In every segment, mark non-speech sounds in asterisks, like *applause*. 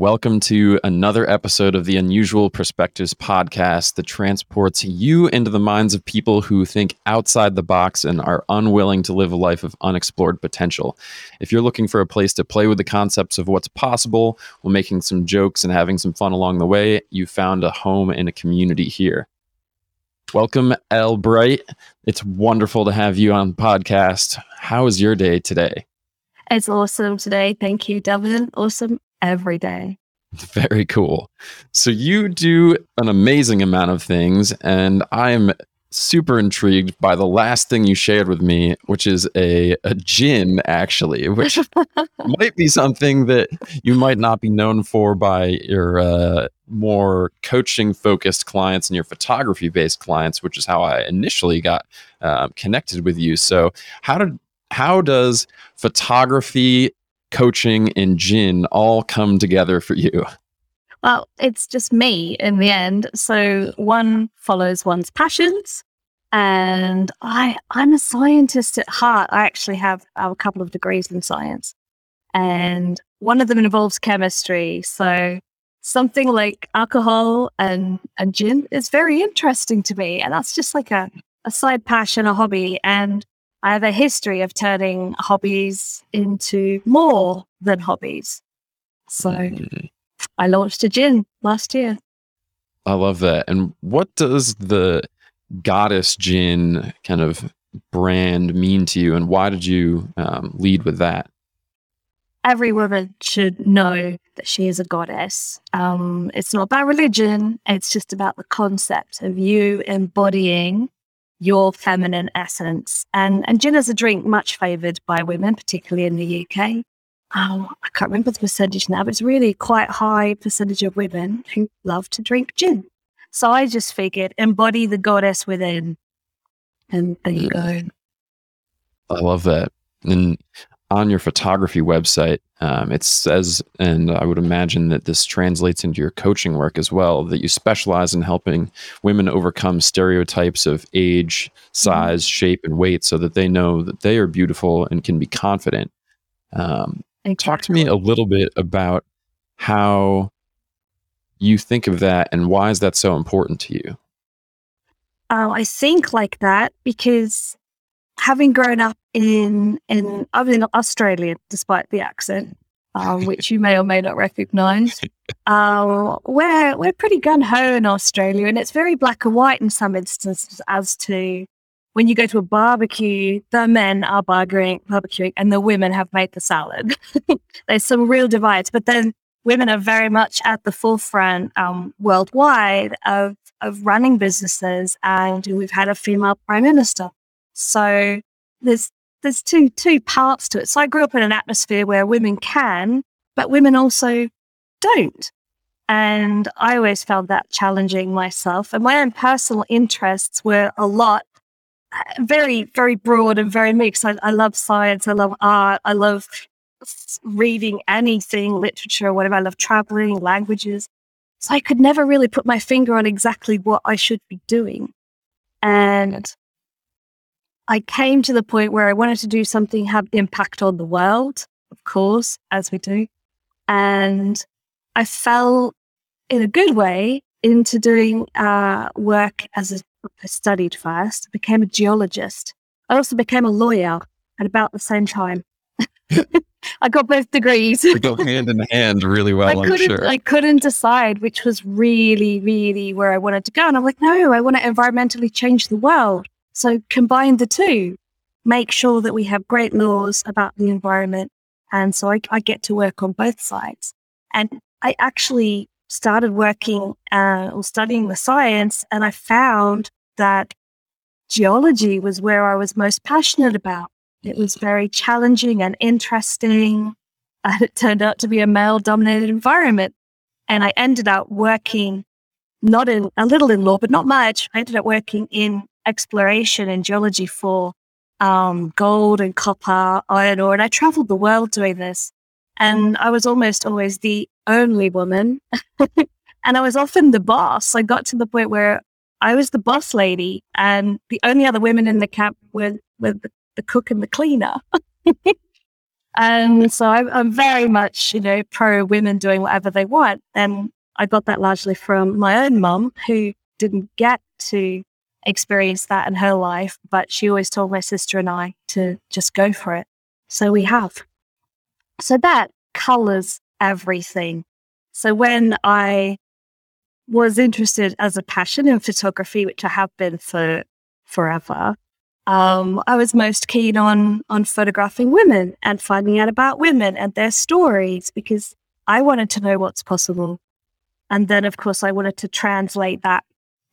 welcome to another episode of the Unusual Perspectives podcast that transports you into the minds of people who think outside the box and are unwilling to live a life of unexplored potential. If you're looking for a place to play with the concepts of what's possible while making some jokes and having some fun along the way, you found a home and a community here. Welcome, Elle Bright. It's wonderful to have you on the podcast. How is your day today? It's awesome today. Thank you, Devin. Awesome every day. *laughs* Very cool. So you do an amazing amount of things, and I'm super intrigued by the last thing you shared with me, which is a, a gin, actually, which *laughs* might be something that you might not be known for by your uh, more coaching focused clients and your photography based clients, which is how I initially got uh, connected with you. So, how did how does photography coaching and gin all come together for you? Well, it's just me in the end. So one follows one's passions. And I, I'm a scientist at heart. I actually have a couple of degrees in science. And one of them involves chemistry. So something like alcohol and, and gin is very interesting to me. And that's just like a, a side passion, a hobby. And I have a history of turning hobbies into more than hobbies. So mm-hmm. I launched a gin last year. I love that. And what does the goddess gin kind of brand mean to you? And why did you um, lead with that? Every woman should know that she is a goddess. Um, it's not about religion, it's just about the concept of you embodying your feminine essence. And, and gin is a drink much favored by women, particularly in the UK. Oh, I can't remember the percentage now, but it's really quite high percentage of women who love to drink gin. So I just figured embody the goddess within. And there you go. I love that. And on your photography website, um, it says, and I would imagine that this translates into your coaching work as well, that you specialize in helping women overcome stereotypes of age, mm-hmm. size, shape, and weight so that they know that they are beautiful and can be confident. Um. Talk to me a little bit about how you think of that and why is that so important to you? Uh, I think like that because having grown up in in I'm in Australia, despite the accent, um, which you may or may not recognise, uh, *laughs* we're we're pretty gun ho in Australia, and it's very black and white in some instances as to when you go to a barbecue, the men are barbecuing, barbecuing and the women have made the salad. *laughs* There's some real divides, but then women are very much at the forefront um, worldwide of of running businesses, and we've had a female prime minister. So there's there's two two parts to it. So I grew up in an atmosphere where women can, but women also don't. And I always found that challenging myself. And my own personal interests were a lot, uh, very, very broad and very mixed. I, I love science. I love art. I love reading anything, literature, whatever. I love traveling, languages. So I could never really put my finger on exactly what I should be doing. And I came to the point where I wanted to do something have impact on the world, of course, as we do. And I fell in a good way into doing uh, work as a, I studied first, I became a geologist. I also became a lawyer at about the same time. *laughs* *laughs* I got both degrees. they go hand in hand really well, I I'm sure. I couldn't decide which was really, really where I wanted to go. And I'm like, no, I want to environmentally change the world. So combine the two, make sure that we have great laws about the environment. And so I, I get to work on both sides. And I actually started working uh, or studying the science, and I found that geology was where I was most passionate about. It was very challenging and interesting. *laughs* And it turned out to be a male dominated environment. And I ended up working not in a little in law, but not much. I ended up working in exploration and geology for um, gold and copper, iron ore. And I traveled the world doing this. And I was almost always the only woman. *laughs* and I was often the boss. I got to the point where I was the boss lady, and the only other women in the camp were, were the, the cook and the cleaner. *laughs* And so I'm, I'm very much, you know, pro women doing whatever they want. And I got that largely from my own mum, who didn't get to experience that in her life, but she always told my sister and I to just go for it. So we have. So that colors everything. So when I was interested as a passion in photography, which I have been for forever, um, I was most keen on on photographing women and finding out about women and their stories because I wanted to know what's possible. And then, of course, I wanted to translate that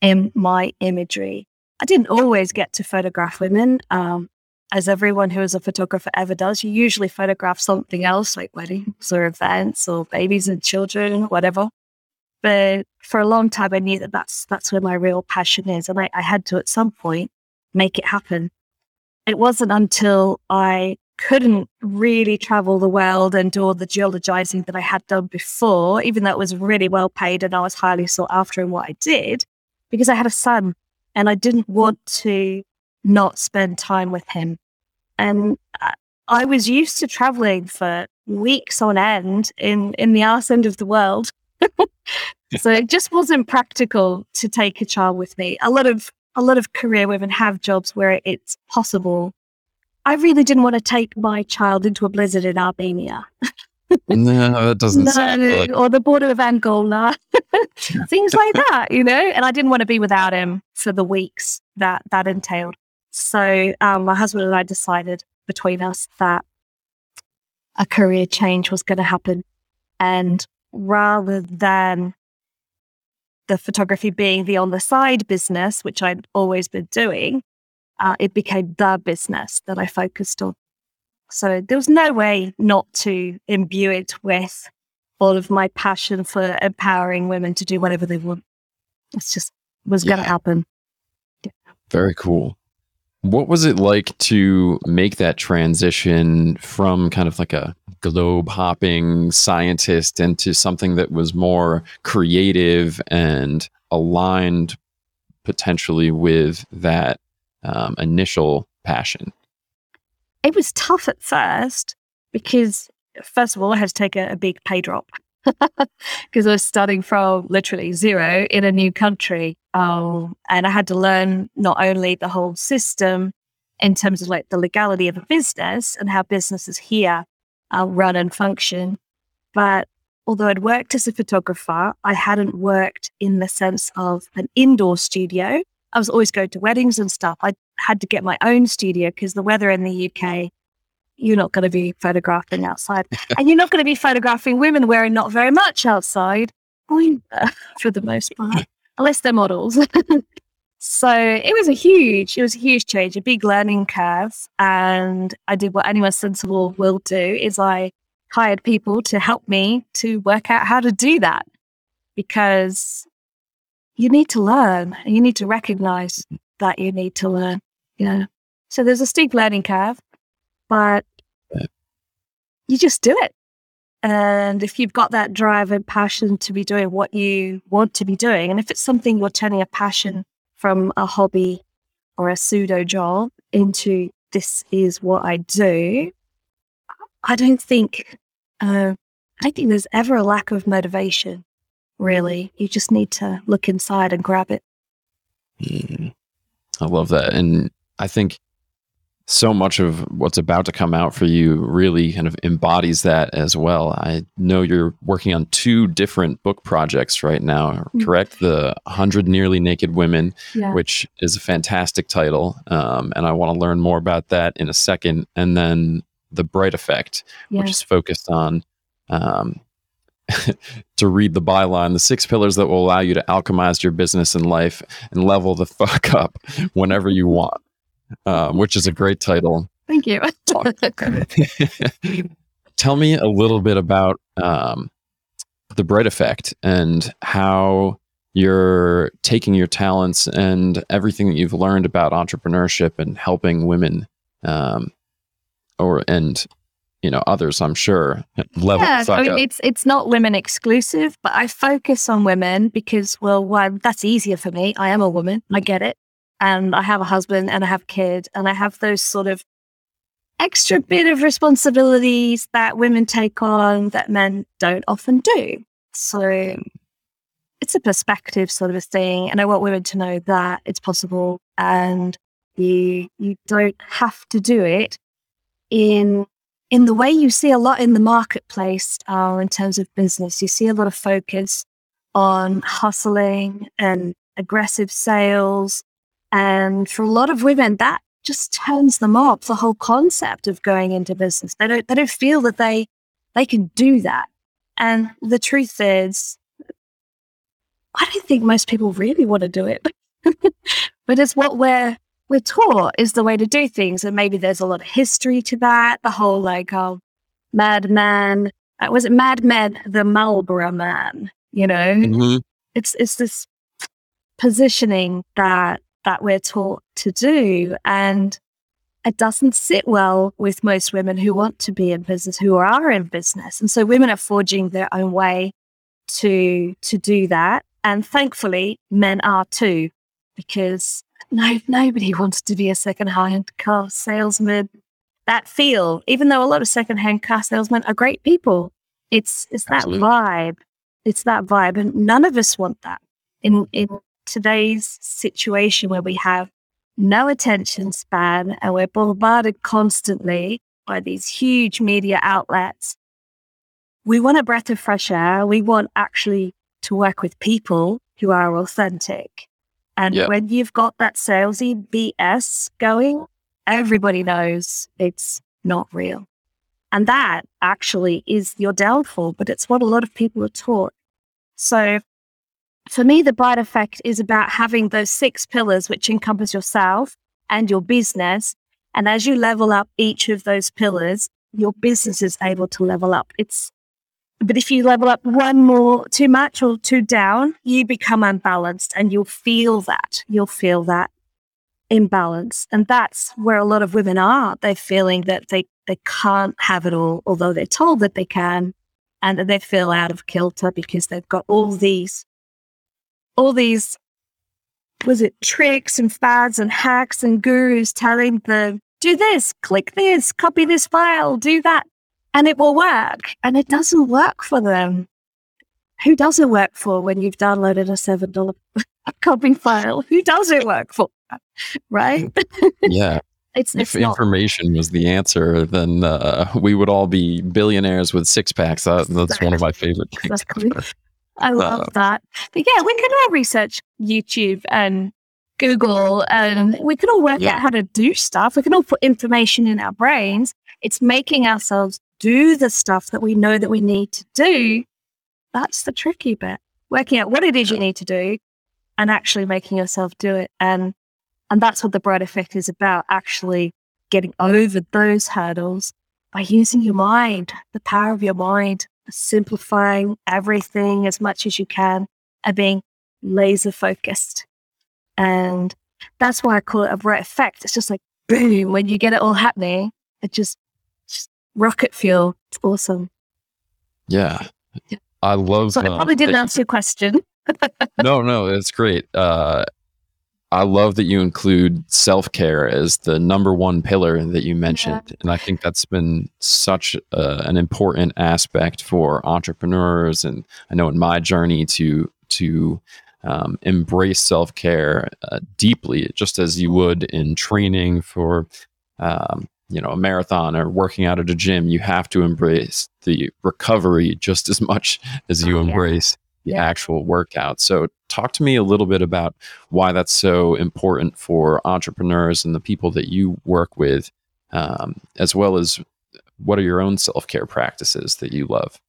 in my imagery. I didn't always get to photograph women, um, as everyone who is a photographer ever does. You usually photograph something else, like weddings or events or babies and children, whatever. But for a long time, I knew that that's that's where my real passion is, and I, I had to at some point make it happen. It wasn't until I couldn't really travel the world and do all the geologizing that I had done before, even though it was really well paid and I was highly sought after in what I did, because I had a son and I didn't want to not spend time with him. And I was used to traveling for weeks on end in, in the arse end of the world. *laughs* so it just wasn't practical to take a child with me. A lot of a lot of career women have jobs where it's possible. I really didn't want to take my child into a blizzard in Albania. *laughs* *laughs* no, that doesn't. No, like... or the border of Angola, *laughs* things like that, you know. And I didn't want to be without him for the weeks that that entailed. So um, my husband and I decided between us that a career change was going to happen, and rather than the photography being the on the side business, which I'd always been doing, uh, it became the business that I focused on. So there was no way not to imbue it with all of my passion for empowering women to do whatever they want. It's just was yeah. going to happen. Yeah. Very cool. What was it like to make that transition from kind of like a globe hopping scientist into something that was more creative and aligned potentially with that um, initial passion? It was tough at first because, first of all, I had to take a, a big pay drop *laughs* because I was starting from literally zero in a new country. Um, and I had to learn not only the whole system in terms of like the legality of a business and how businesses here uh, run and function, but although I'd worked as a photographer, I hadn't worked in the sense of an indoor studio. I was always going to weddings and stuff. I had to get my own studio because the weather in the UK you're not going to be photographing outside. *laughs* and you're not going to be photographing women wearing not very much outside *laughs* for the most part, unless they're models. *laughs* so it was a huge, it was a huge change, a big learning curve. And I did what anyone sensible will do is I hired people to help me to work out how to do that because you need to learn and you need to recognize that you need to learn. Yeah. So there's a steep learning curve but you just do it. And if you've got that drive and passion to be doing what you want to be doing, and if it's something you're turning a passion from a hobby or a pseudo job into this is what I do, I don't think uh, I think there's ever a lack of motivation. Really, you just need to look inside and grab it. Mm, I love that, and I think so much of what's about to come out for you really kind of embodies that as well. I know you're working on two different book projects right now, mm-hmm. correct? The 100 Nearly Naked Women, yeah. which is a fantastic title. Um, and I want to learn more about that in a second. And then The Bright Effect, yeah. which is focused on. Um, to read the byline, the six pillars that will allow you to alchemize your business and life and level the fuck up whenever you want um, which is a great title. Thank you. *laughs* *laughs* Tell me a little bit about um, the Bright Effect and how you're taking your talents and everything that you've learned about entrepreneurship and helping women, um, or and you know others. I'm sure level. Yeah, I mean, it's it's not women exclusive, but I focus on women because well, one that's easier for me. I am a woman. I get it and I have a husband and I have a kid and I have those sort of extra bit of responsibilities that women take on that men don't often do. So it's a perspective sort of a thing. And I want women to know that it's possible and you you don't have to do it in in the way you see a lot in the marketplace uh, in terms of business. You see a lot of focus on hustling and aggressive sales. And for a lot of women, that just turns them off the whole concept of going into business. They don't they don't feel that they they can do that. And the truth is I don't think most people really want to do it. *laughs* but it's what we're we're taught is the way to do things. And maybe there's a lot of history to that. The whole like oh madman uh, was it Mad Men, the Marlboro man, you know? Mhm. It's it's this positioning that that we're taught to do. And it doesn't sit well with most women who want to be in business, who are in business. And so women are forging their own way to to do that. And thankfully men are too, because no nobody wants to be a second-hand car salesman. That feel, even though a lot of second-hand car salesmen are great people, it's it's that Absolutely. vibe. It's that vibe. And none of us want that in in today's situation where we have no attention span and we're bombarded constantly by these huge media outlets. We want a breath of fresh air. We want actually to work with people who are authentic. And Yeah. when you've got that salesy BS going, everybody knows it's not real. And that actually is your downfall, but it's what a lot of people are taught. So for me, the bright effect is about having those six pillars, which encompass yourself and your business. And as you level up each of those pillars, your business is able to level up. It's, but if you level up one more too much or too down, you become unbalanced and you'll feel that. You'll feel that imbalance. And that's where a lot of women are. They're feeling that they, they can't have it all, although they're told that they can. And that they feel out of kilter because they've got all these all these was it tricks and fads and hacks and gurus telling them do this click this copy this file do that and it will work and it doesn't work for them who does it work for when you've downloaded a seven dollar *laughs* copy file who does it work for right *laughs* Yeah. it's, if it's not information was the answer, then uh, we would all be billionaires with six packs. That, that's one of my favorite things. Exactly. I love Uh, that. But yeah, we can all research YouTube and Google and we can all work Yeah. out how to do stuff. We can all put information in our brains. It's making ourselves do the stuff that we know that we need to do. That's the tricky bit. Working out what it is you need to do and actually making yourself do it. And and that's what the bright effect is about, actually getting over those hurdles by using your mind, the power of your mind, simplifying everything as much as you can and being laser focused. And that's why I call it a bright effect. It's just like boom, when you get it all happening, it just, just rocket fuel. It's awesome. Yeah. Yeah. I love So I probably didn't that- answer your question. *laughs* no, no, it's great. Uh, I love that you include self care as the number one pillar that you mentioned. And I think that's been such uh, an important aspect for entrepreneurs. And I know in my journey to, to, um, embrace self care uh, deeply, just as you would in training for, um, you know, a marathon or working out at a gym. You have to embrace the recovery just as much *laughs* as you Oh, yeah. embrace the Yeah. actual workout. So, talk to me a little bit about why that's so important for entrepreneurs and the people that you work with, um, as well as what are your own self care practices that you love.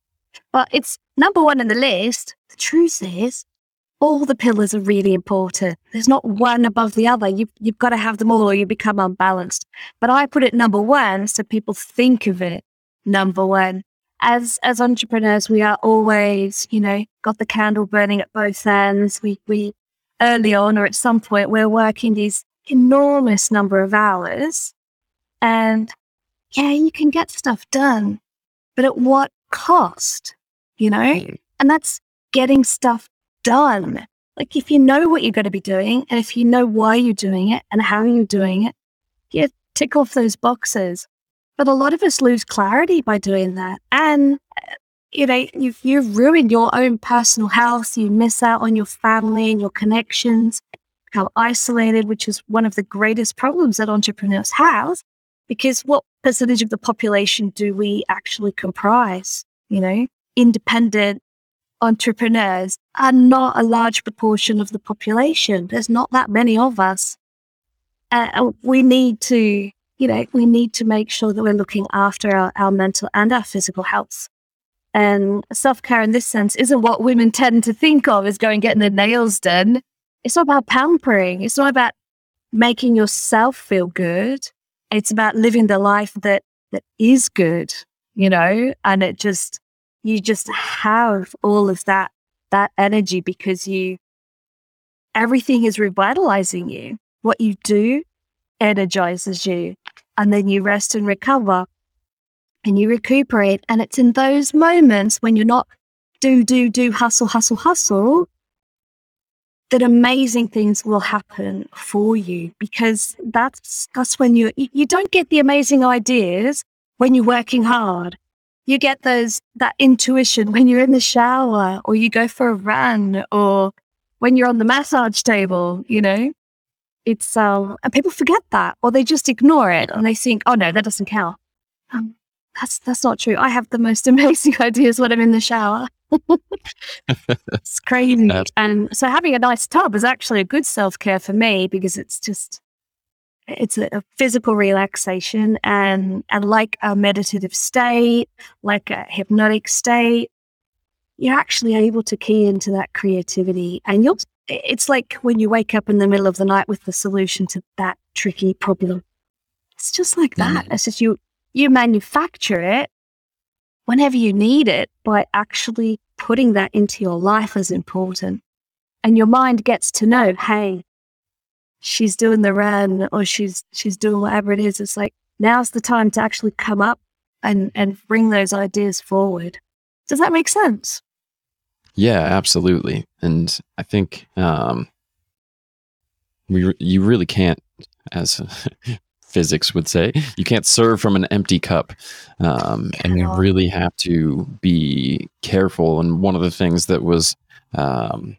well it's number one on the list. The truth is, all the pillars are really important. There's not one above the other. You've, you've got to have them all or you become unbalanced. But I put it number one so people think of it number one. As as entrepreneurs, we are always, you know, got the candle burning at both ends. We we early on or at some point we're working these enormous number of hours. And yeah, you can get stuff done, but at what cost? You know? Hmm. And that's getting stuff done. Like if you know what you're going to be doing and if you know why you're doing it and how you're doing it, you tick off those boxes. But a lot of us lose clarity by doing that. And, uh, you know, you've, you've ruined your own personal health. You miss out on your family and your connections, become isolated, which is one of the greatest problems that entrepreneurs have. Because what percentage of the population do we actually comprise? You know, independent entrepreneurs are not a large proportion of the population. There's not that many of us. Uh, we need to, you know, we need to make sure that we're looking after our, our mental and our physical health. And self care in this sense isn't what women tend to think of as going getting their nails done. It's not about pampering. It's not about making yourself feel good. It's about living the life that that is good, you know, and it just you just have all of that that energy because you everything is revitalizing you. What you do energizes you. And then you rest and recover and you recuperate. And it's in those moments when you're not do, do, do, hustle, hustle, hustle, that amazing things will happen for you because that's that's when you you don't get the amazing ideas when you're working hard. You get those that intuition when you're in the shower or you go for a run or when you're on the massage table, you know? It's um and people forget that or they just ignore it and they think, oh no, that doesn't count. Um, that's that's not true. I have the most *laughs* amazing ideas when I'm in the shower. *laughs* it's crazy. That's- and so having a nice tub is actually a good self care for me because it's just it's a, a, physical relaxation and and like a meditative state, like a hypnotic state, you're actually able to key into that creativity and you'll it's like when you wake up in the middle of the night with the solution to that tricky problem. It's just like that. Mm. It's just you you manufacture it whenever you need it by actually putting that into your life as important. And your mind gets to know, hey, she's doing the run or she's she's doing whatever it is. It's like now's the time to actually come up and and bring those ideas forward. Does that make sense? Yeah, absolutely. And I think um, we you really can't, as *laughs* physics would say, you can't serve from an empty cup. Um, and you really have to be careful. And one of the things that was um,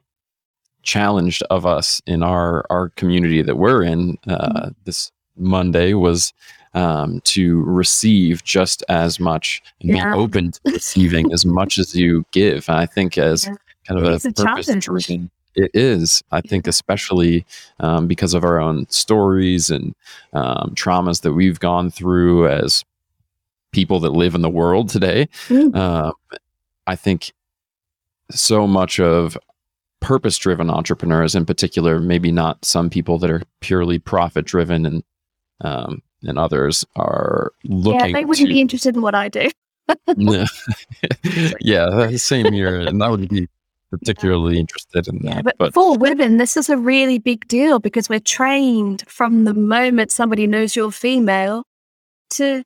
challenged of us in our, our community that we're in uh, mm-hmm. this Monday was um, to receive just as much and yeah. be open to *laughs* receiving as much as you give. And I think as yeah. kind of a, a purpose it is. I think, especially um, because of our own stories and um, traumas that we've gone through as people that live in the world today. Mm. Uh, I think so much of purpose driven entrepreneurs, in particular, maybe not some people that are purely profit driven and um, and others are looking. Yeah, they wouldn't to, be interested in what I do. yeah, *laughs* *laughs* yeah, same here, and I would be particularly interested in that. Yeah, but, but, for women, this is a really big deal because we're trained from the moment somebody knows you're female to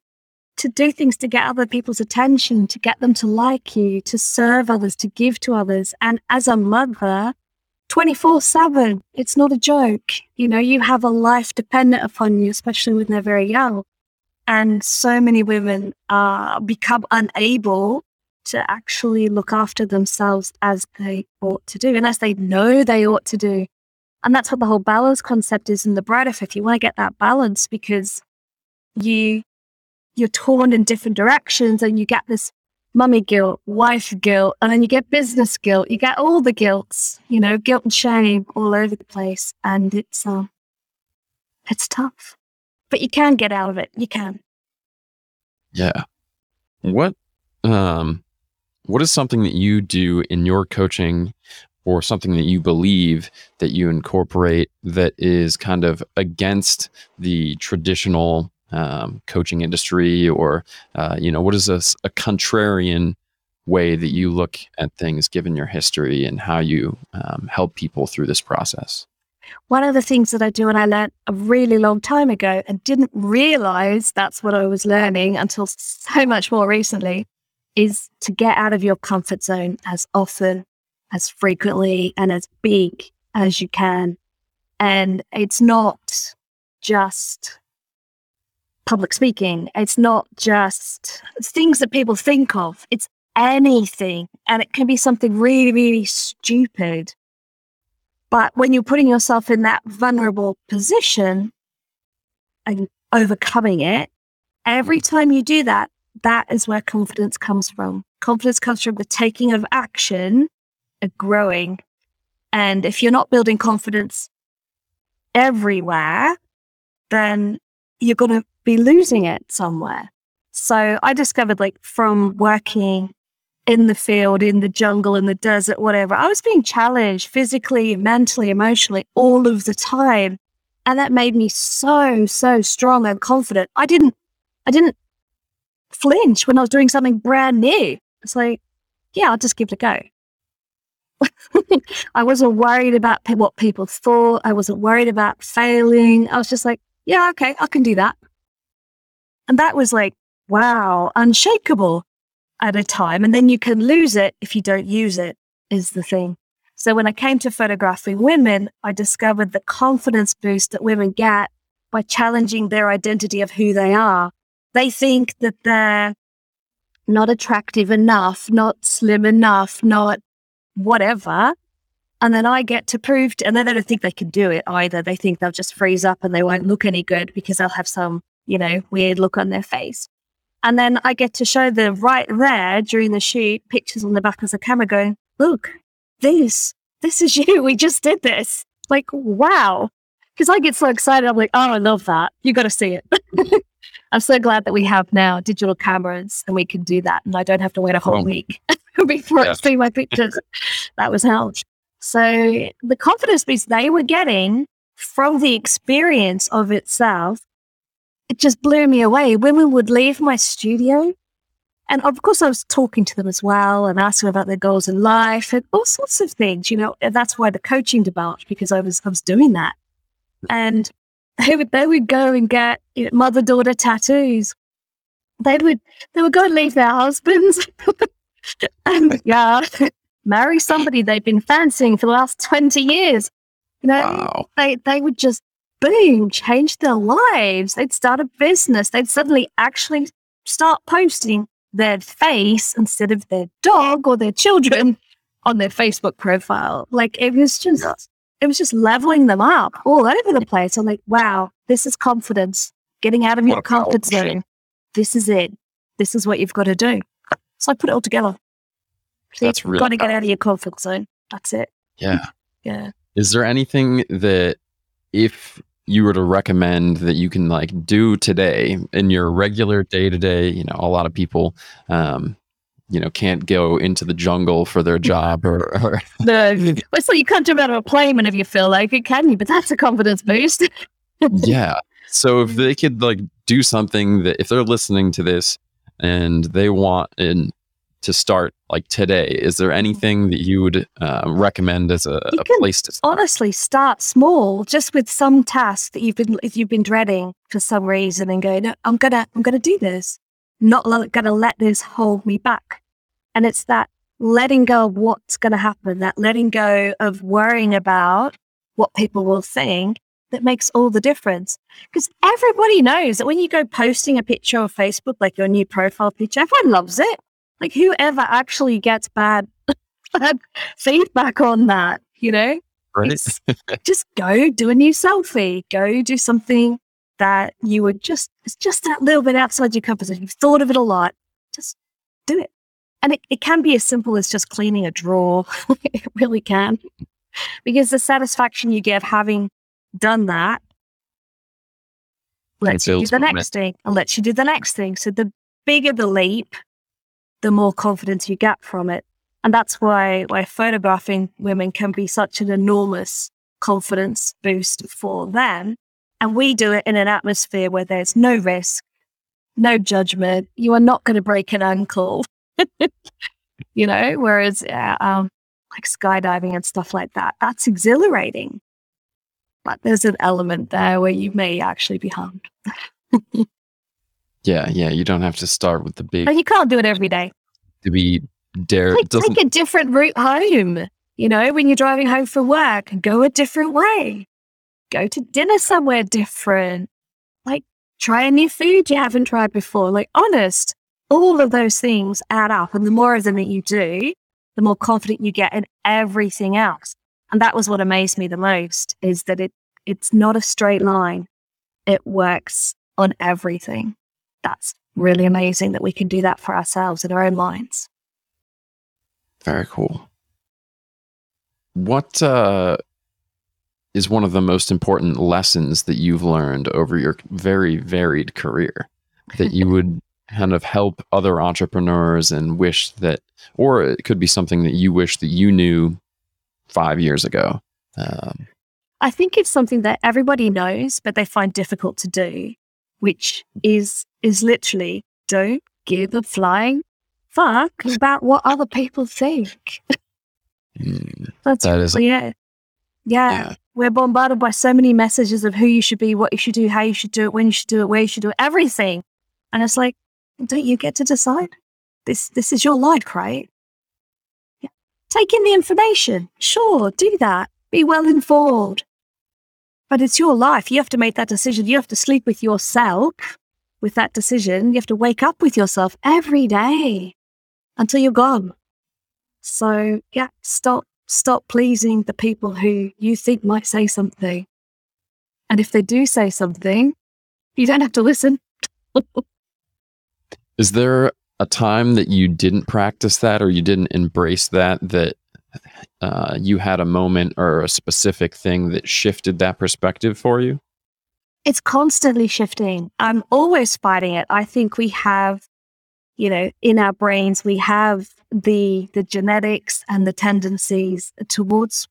to do things to get other people's attention, to get them to like you, to serve others, to give to others. And as a mother, 24 7, it's not a joke. You know, you have a life dependent upon you, especially when they're very young. And so many women uh, become unable to actually look after themselves as they ought to do and as they know they ought to do. And that's what the whole balance concept is in the Bright Effect. You want to get that balance because you you're torn in different directions and you get this mummy guilt, wife guilt, and then you get business guilt. You get all the guilts, you know, guilt and shame all over the place. And it's um it's tough. But you can get out of it. You can. Yeah. What um what is something that you do in your coaching or something that you believe that you incorporate that is kind of against the traditional um, coaching industry or uh, you know what is a, a, contrarian way that you look at things given your history and how you um, help people through this process one of the things that I do, and I learned a really long time ago and didn't realize that's what I was learning until so much more recently, is to get out of your comfort zone as often, as frequently, and as big as you can. And it's not just public speaking. It's not just things that people think of. It's anything. And it can be something really, really stupid. But when you're putting yourself in that vulnerable position and overcoming it, every time you do that, that is where confidence comes from. Confidence comes from the taking of action and growing. And if you're not building confidence everywhere, then you're going to be losing it somewhere. So I discovered like from working in the field, in the jungle, in the desert, whatever, I was being challenged physically, mentally, emotionally all of the time. And that made me so, so strong and confident. I didn't, I didn't flinch when I was doing something brand new. It's like, yeah, I'll just give it a go. *laughs* I wasn't worried about what people thought. I wasn't worried about failing. I was just like, yeah, okay, I can do that. And that was like, wow, unshakable at a time. And then you can lose it if you don't use it, is the thing. So when I came to photographing women, I discovered the confidence boost that women get by challenging their identity of who they are. They think that they're not attractive enough, not slim enough, not whatever. And then I get to prove, to, and then they don't think they can do it either. They think they'll just freeze up and they won't look any good because they'll have some, you know, weird look on their face. And then I get to show them right there during the shoot pictures on the back of the camera going, look, this, this is *laughs* you. We just did this. Like, wow. Because I get so excited. I'm like, oh, I love that. You got to see it. *laughs* I'm so glad that we have now digital cameras and we can do that. And I don't have to wait a whole oh. week *laughs* before yeah. I see my pictures. that was hell. So the confidence boost they were getting from the experience of itself, it just blew me away. Women would leave my studio. And of course, I was talking to them as well and asking about their goals in life and all sorts of things, you know, that's why the coaching developed because I was, I was doing that. And they would they would go and get you know, mother daughter tattoos. They would they would go and leave their husbands *laughs* and yeah, marry somebody they've been fancying for the last twenty years. You know, wow. they they would just boom change their lives. They'd start a business. They'd suddenly actually start posting their face instead of their dog or their children *laughs* on their Facebook profile. Like it was just it was just leveling them up all over the place. I'm like, wow, this is confidence. Getting out of your comfort zone. This is it. This is what you've got to do. So I put it all together. See, That's really got to get out of your comfort zone. That's it. Yeah. Yeah. Is there anything that if you were to recommend that you can like do today in your regular day to day, you know, a lot of people um, you know can't go into the jungle for their *laughs* job or, or no well, so you can't jump out of a plane whenever you feel like it can you but that's a confidence boost *laughs* yeah so if they could like do something that if they're listening to this and they want in to start like today is there anything that you would uh, recommend as a, a place to start? honestly start small just with some task that you've been if you've been dreading for some reason and go no i'm gonna i'm gonna do this not going to let this hold me back. And it's that letting go of what's to happen, that letting go of worrying about what people will think that makes all the difference. Because everybody knows that when you go posting a picture on Facebook, like your new profile picture, everyone loves it. Like whoever actually gets bad, *laughs* bad feedback on that, you know? Right. just go do a new selfie, go do something that you would just, it's just that little bit outside your comfort zone. You've thought of it a lot. Just do it. And it, it can be as simple as just cleaning a drawer. *laughs* it really can. Because the satisfaction you get of having done that lets you do the next thing and lets you do the next thing. So the bigger the leap, the more confidence you get from it. And that's why, why photographing women can be such an enormous confidence boost for them and we do it in an atmosphere where there's no risk, no judgment. You are not going to break an ankle, *laughs* you know, whereas uh, um, like skydiving and stuff like that, that's exhilarating. But there's an element there where you may actually be harmed. *laughs* yeah, yeah. You don't have to start with the big. But you can't do it every day. To be dare. Like, take a different route home. You know, when you're driving home from work, go a different way go to dinner somewhere different. Like try a new food you haven't tried before. Like, honest, all of those things add up. And the more of them that you do, the more confident you get in everything else. And that was what amazed me the most is that it it's not a straight line. It works on everything. That's really amazing that we can do that for ourselves in our own minds. Very cool. What uh, is one of the most important lessons that you've learned over your very varied career that you would *laughs* kind of help other entrepreneurs and wish that, or it could be something that you wish that you knew five years ago? Um, I think it's something that everybody knows, but they find difficult to do, which is is literally don't give a flying fuck about what other people think. mm, That's That is- it. Yeah. Yeah. We're bombarded by so many messages of who you should be, what you should do, how you should do it, when you should do it, where you should do it, everything. And it's like, don't you get to decide? This this is your life, right? Yeah. Take in the information. Sure, do that. Be well informed. But it's your life. You have to make that decision. You have to sleep with yourself with that decision. You have to wake up with yourself every day until you're gone. So yeah, stop stop pleasing the people who you think might say something. And if they do say something, you don't have to listen. *laughs* Is there a time that you didn't practice that or you didn't embrace that, that uh, you had a moment or a specific thing that shifted that perspective for you? It's constantly shifting. I'm always fighting it. I think we have, you know, in our brains, we have the the genetics and the tendencies towards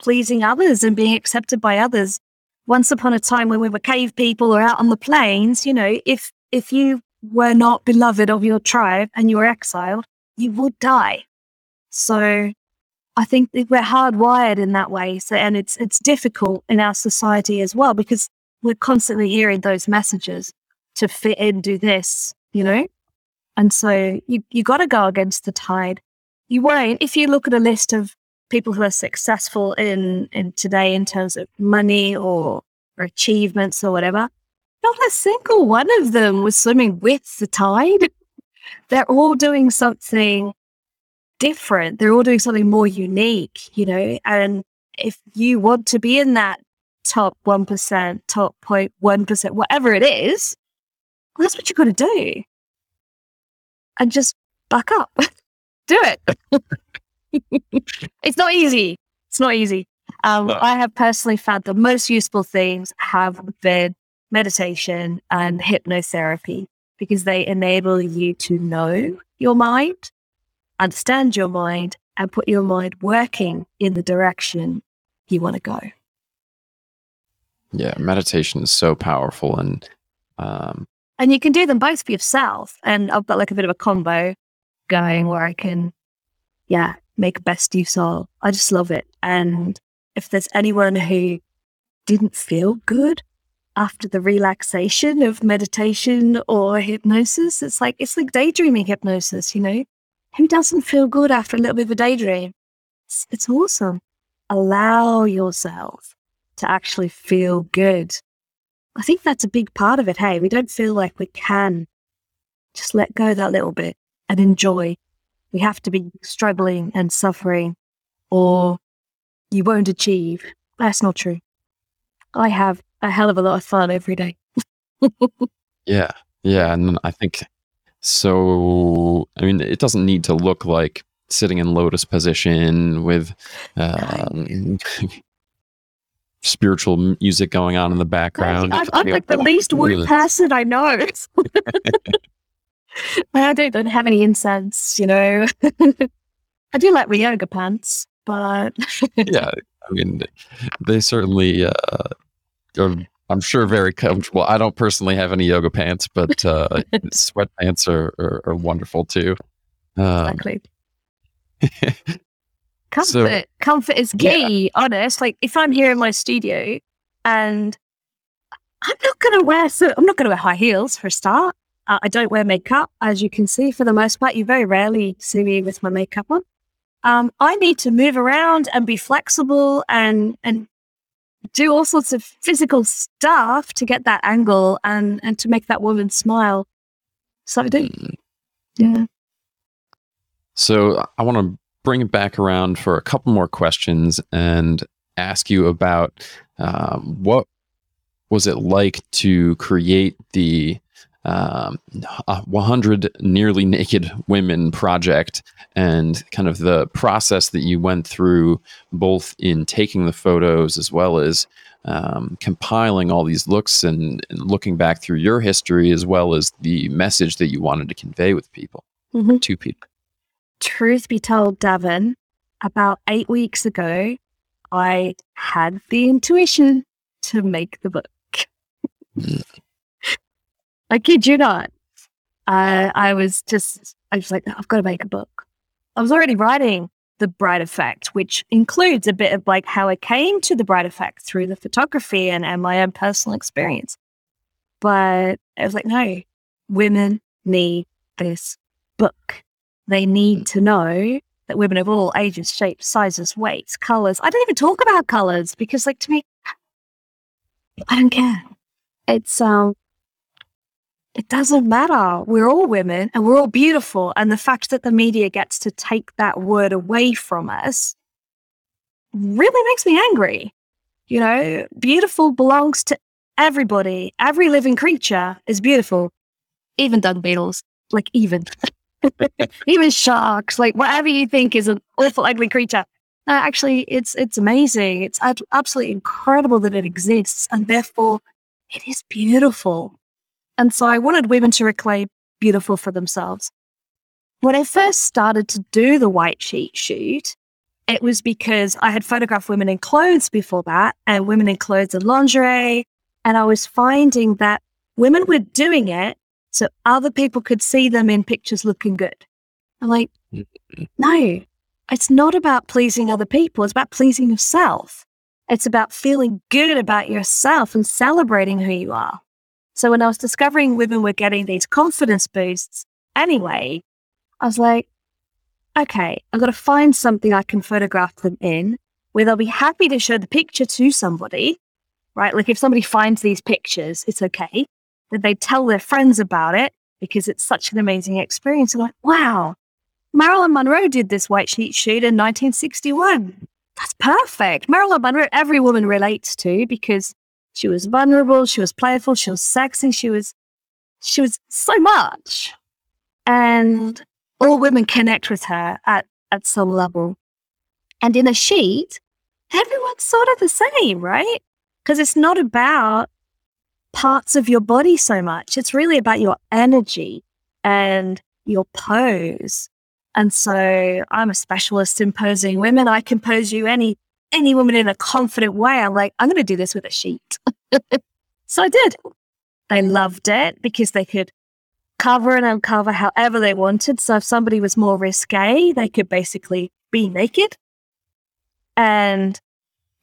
pleasing others and being accepted by others. Once upon a time when we were cave people or out on the plains, you know, if if you were not beloved of your tribe and you were exiled, you would die. So I think we're hardwired in that way. So and it's it's difficult in our society as well because we're constantly hearing those messages to fit in, do this, you know? And so you you gotta go against the tide. You won't if you look at a list of people who are successful in in today in terms of money or, or achievements or whatever, not a single one of them was swimming with the tide. *laughs* They're all doing something different. They're all doing something more unique, you know. And if you want to be in that top 1%, top 0.1%, whatever it is, well, that's what you've got to do. And just back up. *laughs* do it. it's not easy. It's not easy. Um, No. I have personally found the most useful things have been meditation and hypnotherapy because they enable you to know your mind, understand your mind, and put your mind working in the direction you want to go. Yeah, meditation is so powerful. And um, And you can do them both for yourself. And I've got like a bit of a combo going where I can, yeah, make best use of. I just love it. And if there's anyone who didn't feel good after the relaxation of meditation or hypnosis, it's like it's like daydreaming hypnosis, you know? Who doesn't feel good after a little bit of a daydream? It's, it's awesome. Allow yourself to actually feel good. I think that's a big part of it. Hey, we don't feel like we can just let go that little bit and enjoy. We have to be struggling and suffering, or you won't achieve. That's not true. I have a hell of a lot of fun every day. *laughs* yeah, yeah. And I think so. I mean, it doesn't need to look like sitting in lotus position with um, *laughs* spiritual music going on in the background. I'm, I'm like the least woo person I know. *laughs* *laughs* I don't, don't have any incense, you know. *laughs* I do like my yoga pants, but yeah, I mean, they certainly uh, are. I'm sure very comfortable. I don't personally have any yoga pants, but uh, sweatpants are, are, are wonderful too. Um, exactly. Comfort. Comfort is key, honest. Like if I'm here in my studio and I'm not gonna wear so I'm not gonna wear high heels for a start. Uh, I don't wear makeup, as you can see for the most part. You very rarely see me with my makeup on. Um, I need to move around and be flexible and and do all sorts of physical stuff to get that angle and and to make that woman smile. So I do. Mm. Yeah. So I want to bring it back around for a couple more questions and ask you about um, what was it like to create the um, 100 nearly naked women project and kind of the process that you went through both in taking the photos as well as um, compiling all these looks and, and, looking back through your history as well as the message that you wanted to convey with people mm-hmm. to people truth be told davin about eight weeks ago i had the intuition to make the book. *laughs* I kid you not. I I was just, I was like, I've got to make a book. I was already writing The Bright Effect, which includes a bit of like how I came to The Bright Effect through the photography and, and my own personal experience. But I was like, no, women need this book. They need to know that women of all ages, shapes, sizes, weights, colors. I don't even talk about colors because, like, to me, I don't care. It's um, it doesn't matter. We're all women and we're all beautiful. And the fact that the media gets to take that word away from us really makes me angry. You know, beautiful belongs to everybody. Every living creature is beautiful, even dung beetles, like even. *laughs* *laughs* even sharks, like whatever you think is an awful, ugly creature. No, actually, it's it's amazing. It's absolutely incredible that it exists, and therefore, it is beautiful. And so I wanted women to reclaim beautiful for themselves. When I first started to do the white sheet shoot, it was because I had photographed women in clothes before that and women in clothes and lingerie. And I was finding that women were doing it so other people could see them in pictures looking good. I'm like, no, it's not about pleasing other people. It's about pleasing yourself. It's about feeling good about yourself and celebrating who you are. So when I was discovering women were getting these confidence boosts anyway, I was like, okay, I've got to find something I can photograph them in where they'll be happy to show the picture to somebody, right? Like if somebody finds these pictures, it's okay that they tell their friends about it because it's such an amazing experience. Like, wow, Marilyn Monroe did this white sheet shoot in 1961. That's perfect. Marilyn Monroe, every woman relates to because she was vulnerable, she was playful, she was sexy, she was she was so much. And all women connect with her at, at some level. And in a sheet, everyone's sort of the same, right? Because it's not about parts of your body so much. It's really about your energy and your pose. And so I'm a specialist in posing women. I can pose you any any woman in a confident way. I'm like, I'm to do this with a sheet. *laughs* so I did. They loved it because they could cover and uncover however they wanted. So if somebody was more risque, they could basically be naked. And,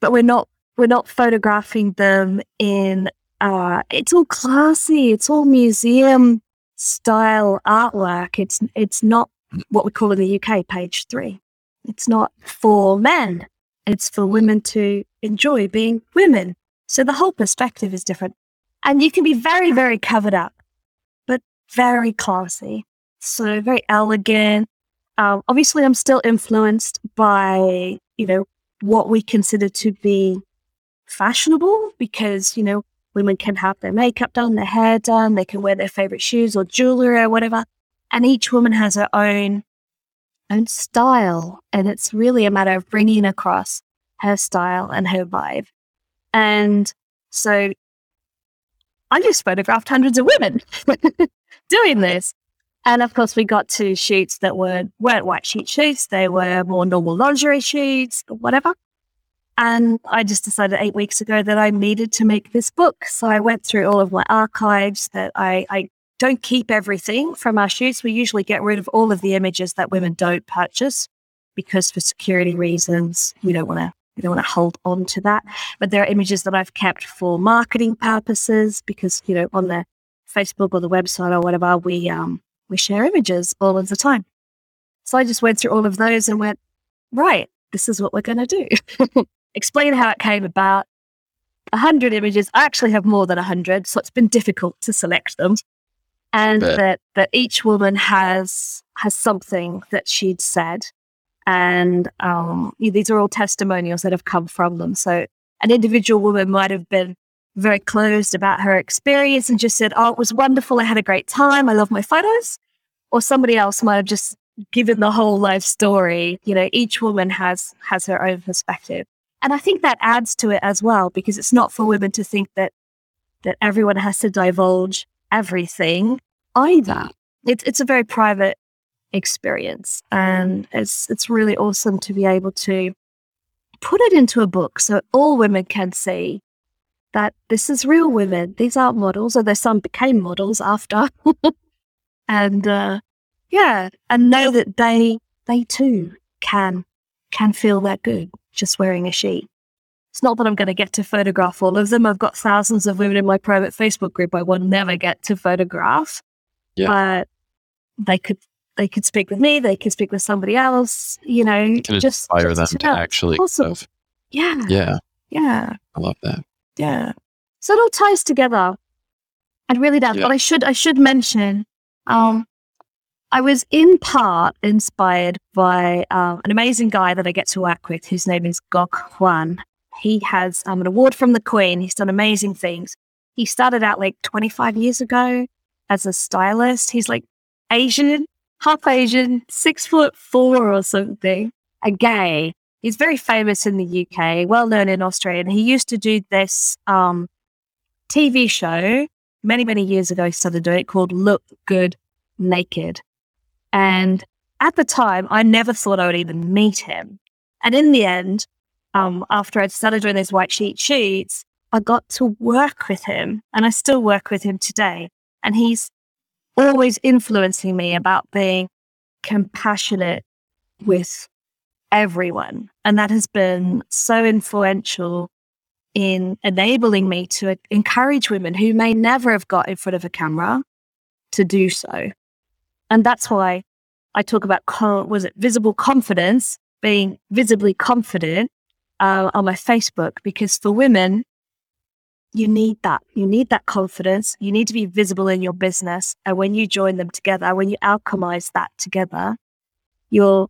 but we're not, we're not photographing them in, uh, it's all classy. It's all museum style artwork. It's, it's not what we call in the UK page three. It's not for men. It's for women to enjoy being women. So the whole perspective is different. And you can be very, very covered up, but very classy. So very elegant. Um, obviously, I'm still influenced by, you know, what we consider to be fashionable because, you know, women can have their makeup done, their hair done, they can wear their favorite shoes or jewelry or whatever. And each woman has her own own style. And it's really a matter of bringing across her style and her vibe. And so I just photographed hundreds of women *laughs* doing this. And of course, we got to shoots that were, weren't white sheet shoots. They were more normal lingerie shoots whatever. And I just decided eight weeks ago that I needed to make this book. So I went through all of my archives that I, I don't keep everything from our shoots. We usually get rid of all of the images that women don't purchase because for security reasons, we don't want to we don't want to hold on to that. But there are images that I've kept for marketing purposes because, you know, on the Facebook or the website or whatever, we um we share images all of the time. So I just went through all of those and went, right, this is what we're gonna do. *laughs* Explain how it came about 100 images. I actually have more than 100, so it's been difficult to select them. And that, that each woman has has something that she'd said. And um, these are all testimonials that have come from them. So an individual woman might have been very closed about her experience and just said, Oh, it was wonderful. I had a great time. I love my photos. Or somebody else might have just given the whole life story. You know, each woman has has her own perspective. And I think that adds to it as well, because it's not for women to think that that everyone has to divulge everything either. It's it's a very private experience. And it's it's really awesome to be able to put it into a book so all women can see that this is real women. These aren't models, although some became models after. *laughs* and uh, yeah, and know that they they too can can feel that good just wearing a sheet. It's not that I'm going to get to photograph all of them. I've got thousands of women in my private Facebook group I will never get to photograph. Yeah. But they could they could speak with me, they could speak with somebody else, you know, just inspire just them to know. actually. Awesome. Yeah. Yeah, Yeah. I love that. Yeah. So it all ties together. It really does. Yeah. But I should I should mention, um, I was in part inspired by um, an amazing guy that I get to work with. whose name is Gok Wan. He has um, an award from the Queen. He's done amazing things. He started out like 25 years ago as a stylist. He's like Asian, half Asian, six foot four or something, a gay. He's very famous in the UK, well known in Australia. And he used to do this um, TV show many, many years ago. He started doing it called Look Good Naked. And at the time, I never thought I would even meet him. And in the end, um, after I'd started doing those white sheet sheets, I got to work with him and I still work with him today. And he's always influencing me about being compassionate with everyone. And that has been so influential in enabling me to encourage women who may never have got in front of a camera to do so. And that's why I talk about, was it visible confidence, being visibly confident uh, on my Facebook, because for women, you need that. You need that confidence. You need to be visible in your business. And when you join them together, when you alchemize that together, you're,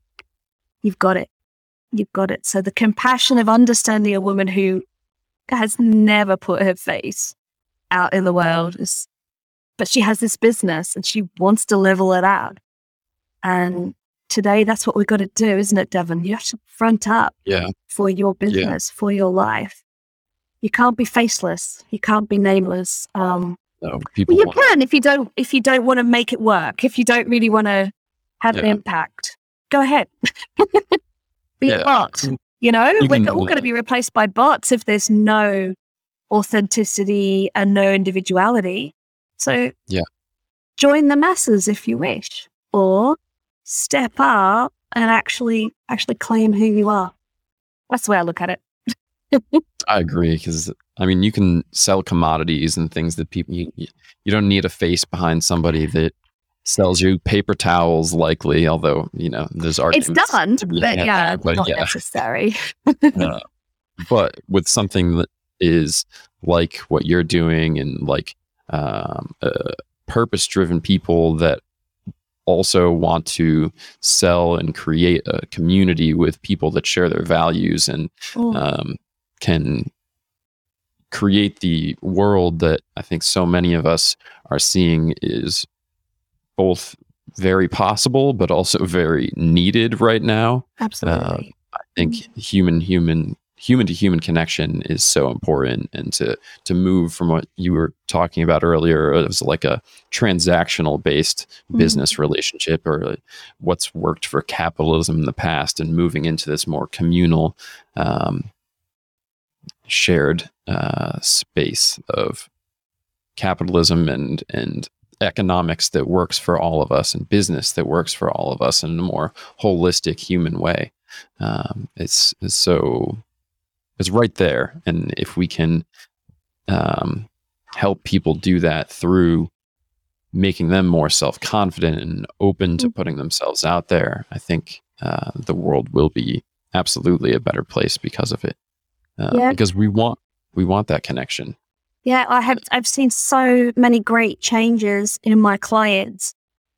you've got it. You've got it. So the compassion of understanding a woman who has never put her face out in the world is, but she has this business and she wants to level it out. And today that's what we've got to do, isn't it, Devon? You have to front up Yeah, for your business, for your life. You can't be faceless. You can't be nameless. Um, no, people. well, you can if you don't if you don't want to make it work. If you don't really want to have an impact, go ahead. *laughs* be Yeah. a bot. You know, You we're all going to be replaced by bots if there's no authenticity and no individuality. So, Yeah. join the masses if you wish, or step up and actually actually claim who you are. That's the way I look at it. *laughs* I agree because I mean you can sell commodities and things that people you, you don't need a face behind somebody that sells you paper towels likely although you know there's It's done, but had yeah, but not yeah necessary. uh, but with something that is like what you're doing and like um, uh, purpose driven people that also want to sell and create a community with people that share their values and um, can create the world that I think so many of us are seeing is both very possible but also very needed right now. Absolutely. I think human human human to human connection is so important and to to move from what you were talking about earlier as like a transactional based Mhm. business relationship or what's worked for capitalism in the past and moving into this more communal um, shared uh, space of capitalism and and economics that works for all of us and business that works for all of us in a more holistic human way um, it's, it's so it's right there and if we can um, help people do that through making them more self-confident and open to Mhm. putting themselves out there i think uh, the world will be absolutely a better place because of it uh, Yeah. because we want we want that connection. Yeah, I have I've seen so many great changes in my clients,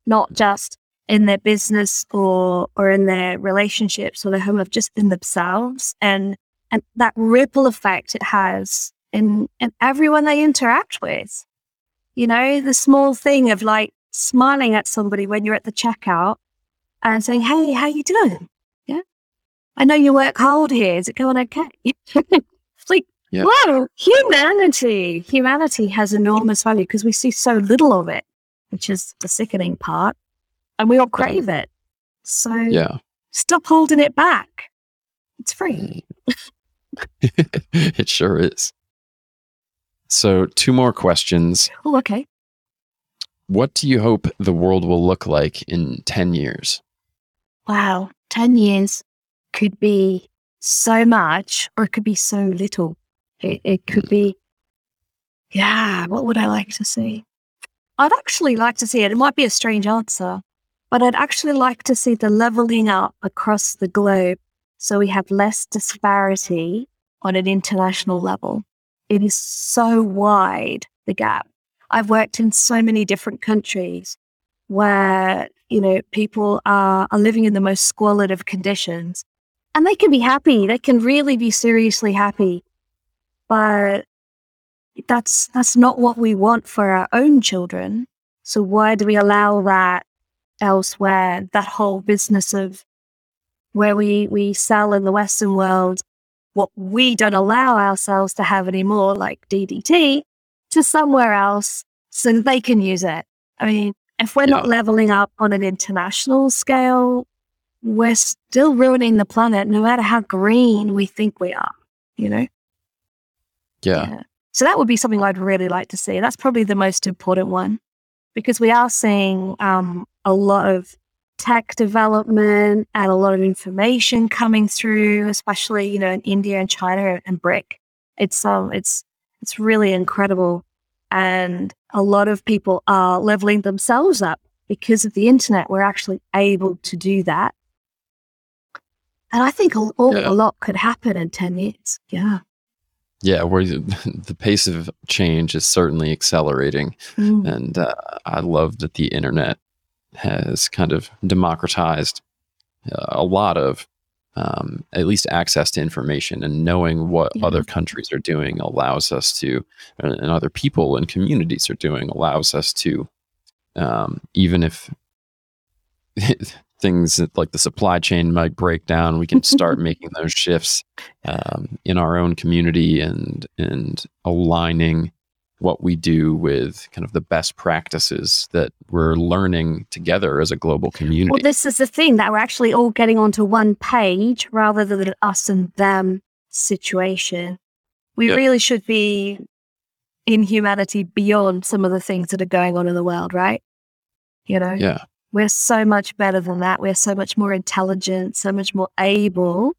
not just in their business or or in their relationships or their home life, just in themselves and and that ripple effect it has in in everyone they interact with. You know, the small thing of like smiling at somebody when you're at the checkout and saying, Hey, how you doing? Yeah. I know you work hard here. Is it going okay? *laughs* it's like yeah. Wow, humanity. Humanity has enormous value because we see so little of it, which is the sickening part. And we all crave it. So yeah. stop holding it back. It's free. Mm. *laughs* *laughs* it sure is. So, two more questions. Oh, okay. What do you hope the world will look like in 10 years? Wow, 10 years could be so much or it could be so little. It, it could be, yeah, what would I like to see? I'd actually like to see it. It might be a strange answer, but I'd actually like to see the leveling up across the globe so we have less disparity on an international level. It is so wide, the gap. I've worked in so many different countries where, you know, people are, are living in the most squalid of conditions and they can be happy. They can really be seriously happy but that's that's not what we want for our own children. So why do we allow that elsewhere? That whole business of where we we sell in the Western world what we don't allow ourselves to have anymore, like DDT, to somewhere else so they can use it. I mean, if we're yeah. not leveling up on an international scale, we're still ruining the planet no matter how green we think we are, you know? Yeah. yeah. So that would be something I'd really like to see. That's probably the most important one because we are seeing um, a lot of tech development and a lot of information coming through, especially you know in India and China and BRIC. It's um it's it's really incredible, and a lot of people are leveling themselves up because of the internet. We're actually able to do that, and I think a, yeah. a lot could happen in ten years. Yeah. Yeah, where *laughs* the pace of change is certainly accelerating, mm. and uh, I love that the internet has kind of democratized uh, a lot of um, at least access to information and knowing what yeah. other countries are doing allows us to, and other people and communities are doing allows us to, um, even if *laughs* things like the supply chain might break down, we can start *laughs* making those shifts um, in our own community and and aligning what we do with kind of the best practices that we're learning together as a global community. Well, this is the thing that we're actually all getting onto one page rather than an us and them situation. We really should be in humanity beyond some of the things that are going on in the world, right? You know? Yeah. We're so much better than that. We're so much more intelligent, so much more able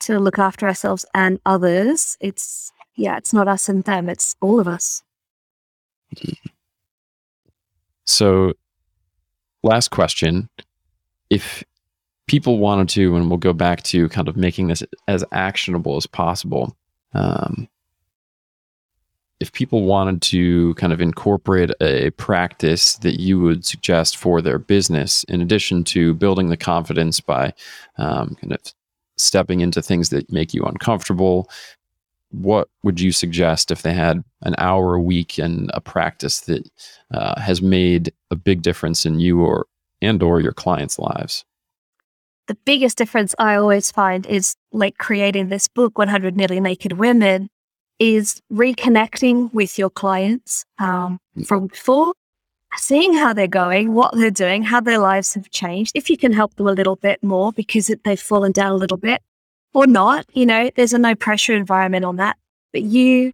to look after ourselves and others. It's, yeah, it's not us and them, it's all of us. *laughs* So, last question. If people wanted to, and we'll go back to kind of making this as actionable as possible, um, if people wanted to kind of incorporate a practice that you would suggest for their business, in addition to building the confidence by um, kind of stepping into things that make you uncomfortable, what would you suggest if they had an hour a week and a practice that uh, has made a big difference in you or and or your clients' lives? The biggest difference I always find is like creating this book, 100 Nearly Naked Women, is reconnecting with your clients um, mm. from before, seeing how they're going, what they're doing, how their lives have changed. If you can help them a little bit more because it, they've fallen down a little bit or not, you know, there's a no pressure environment on that. But you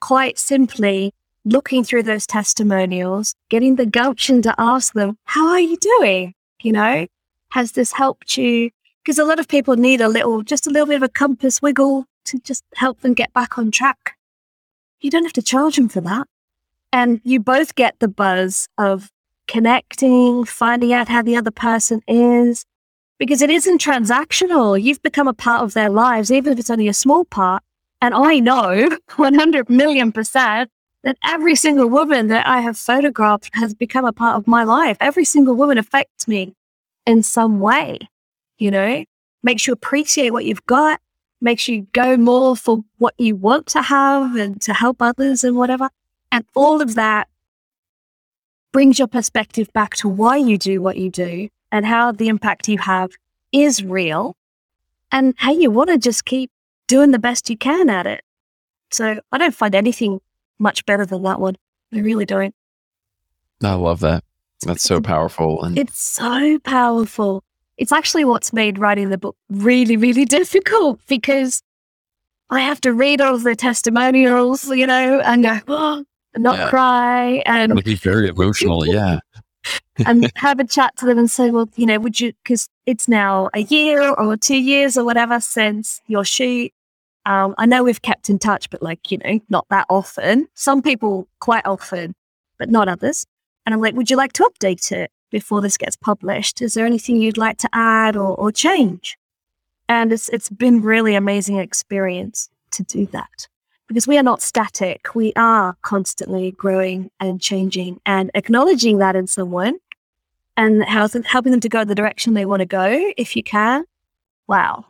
quite simply looking through those testimonials, getting the gumption to ask them, How are you doing? You know, has this helped you? Because a lot of people need a little, just a little bit of a compass wiggle to just help them get back on track. You don't have to charge them for that. And you both get the buzz of connecting, finding out how the other person is, because it isn't transactional. You've become a part of their lives, even if it's only a small part. And I know *laughs* 100 million percent that every single woman that I have photographed has become a part of my life. Every single woman affects me in some way, you know, makes you appreciate what you've got, makes you go more for what you want to have and to help others and whatever. And all of that brings your perspective back to why you do what you do and how the impact you have is real and how you want to just keep doing the best you can at it. So I don't find anything much better than that one. I really don't. I love that. That's so powerful. And It's so powerful. It's actually what's made writing the book really, really *laughs* difficult because I have to read all of the testimonials, you know, and go, oh, and not Yeah. cry and be very emotional. Yeah. And have a chat to them and say, well, you know, would you, because it's now a year or two years or whatever since your shoot. Um, I know we've kept in touch, but like, you know, not that often. Some people quite often, but not others. And I'm like, would you like to update it before this gets published? Is there anything you'd like to add or, or change? And it's, it's been really amazing experience to do that because we are not static. We are constantly growing and changing and acknowledging that in someone and helping them to go the direction they want to go if you can. Wow,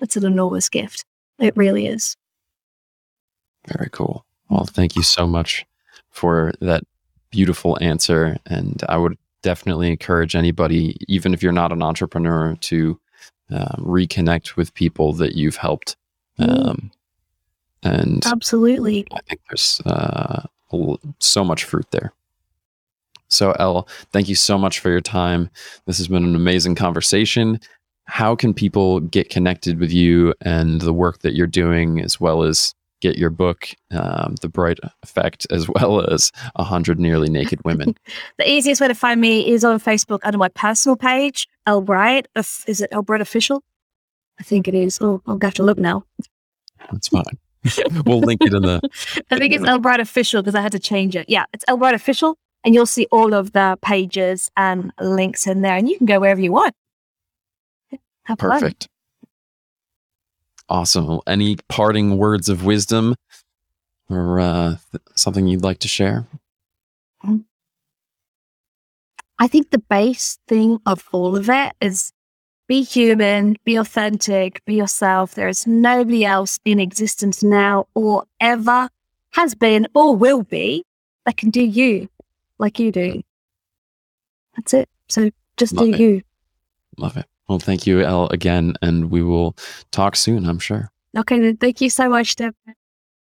that's an enormous gift. It really is. Very cool. Well, thank you so much for that beautiful answer. And I would definitely encourage anybody, even if you're not an entrepreneur, to uh, reconnect with people that you've helped. Mm. Um, and Absolutely. I think there's uh, so much fruit there. So, Elle, thank you so much for your time. This has been an amazing conversation. How can people get connected with you and the work that you're doing, as well as get your book, um, The Bright Effect, as well as 100 Nearly Naked Women? *laughs* The easiest way to find me is on Facebook under my personal page, Elbright. Bright. Is it Elle Bright Official? I think it is. Oh, I'll have to look now. That's fine. *laughs* we'll link it in the. *laughs* I think it's Elle Bright Official because I had to change it. Yeah, it's Elle Bright Official. And you'll see all of the pages and links in there, and you can go wherever you want. Have fun. Perfect. Awesome. Any parting words of wisdom or uh, something you'd like to share? I think the base thing of all of it is be human, be authentic, be yourself. There is nobody else in existence now or ever has been or will be that can do you like you do. That's it. So just Love do it. you. Love it. Well, thank you, Elle, again, and we will talk soon, I'm sure. Okay, thank you so much, Deb.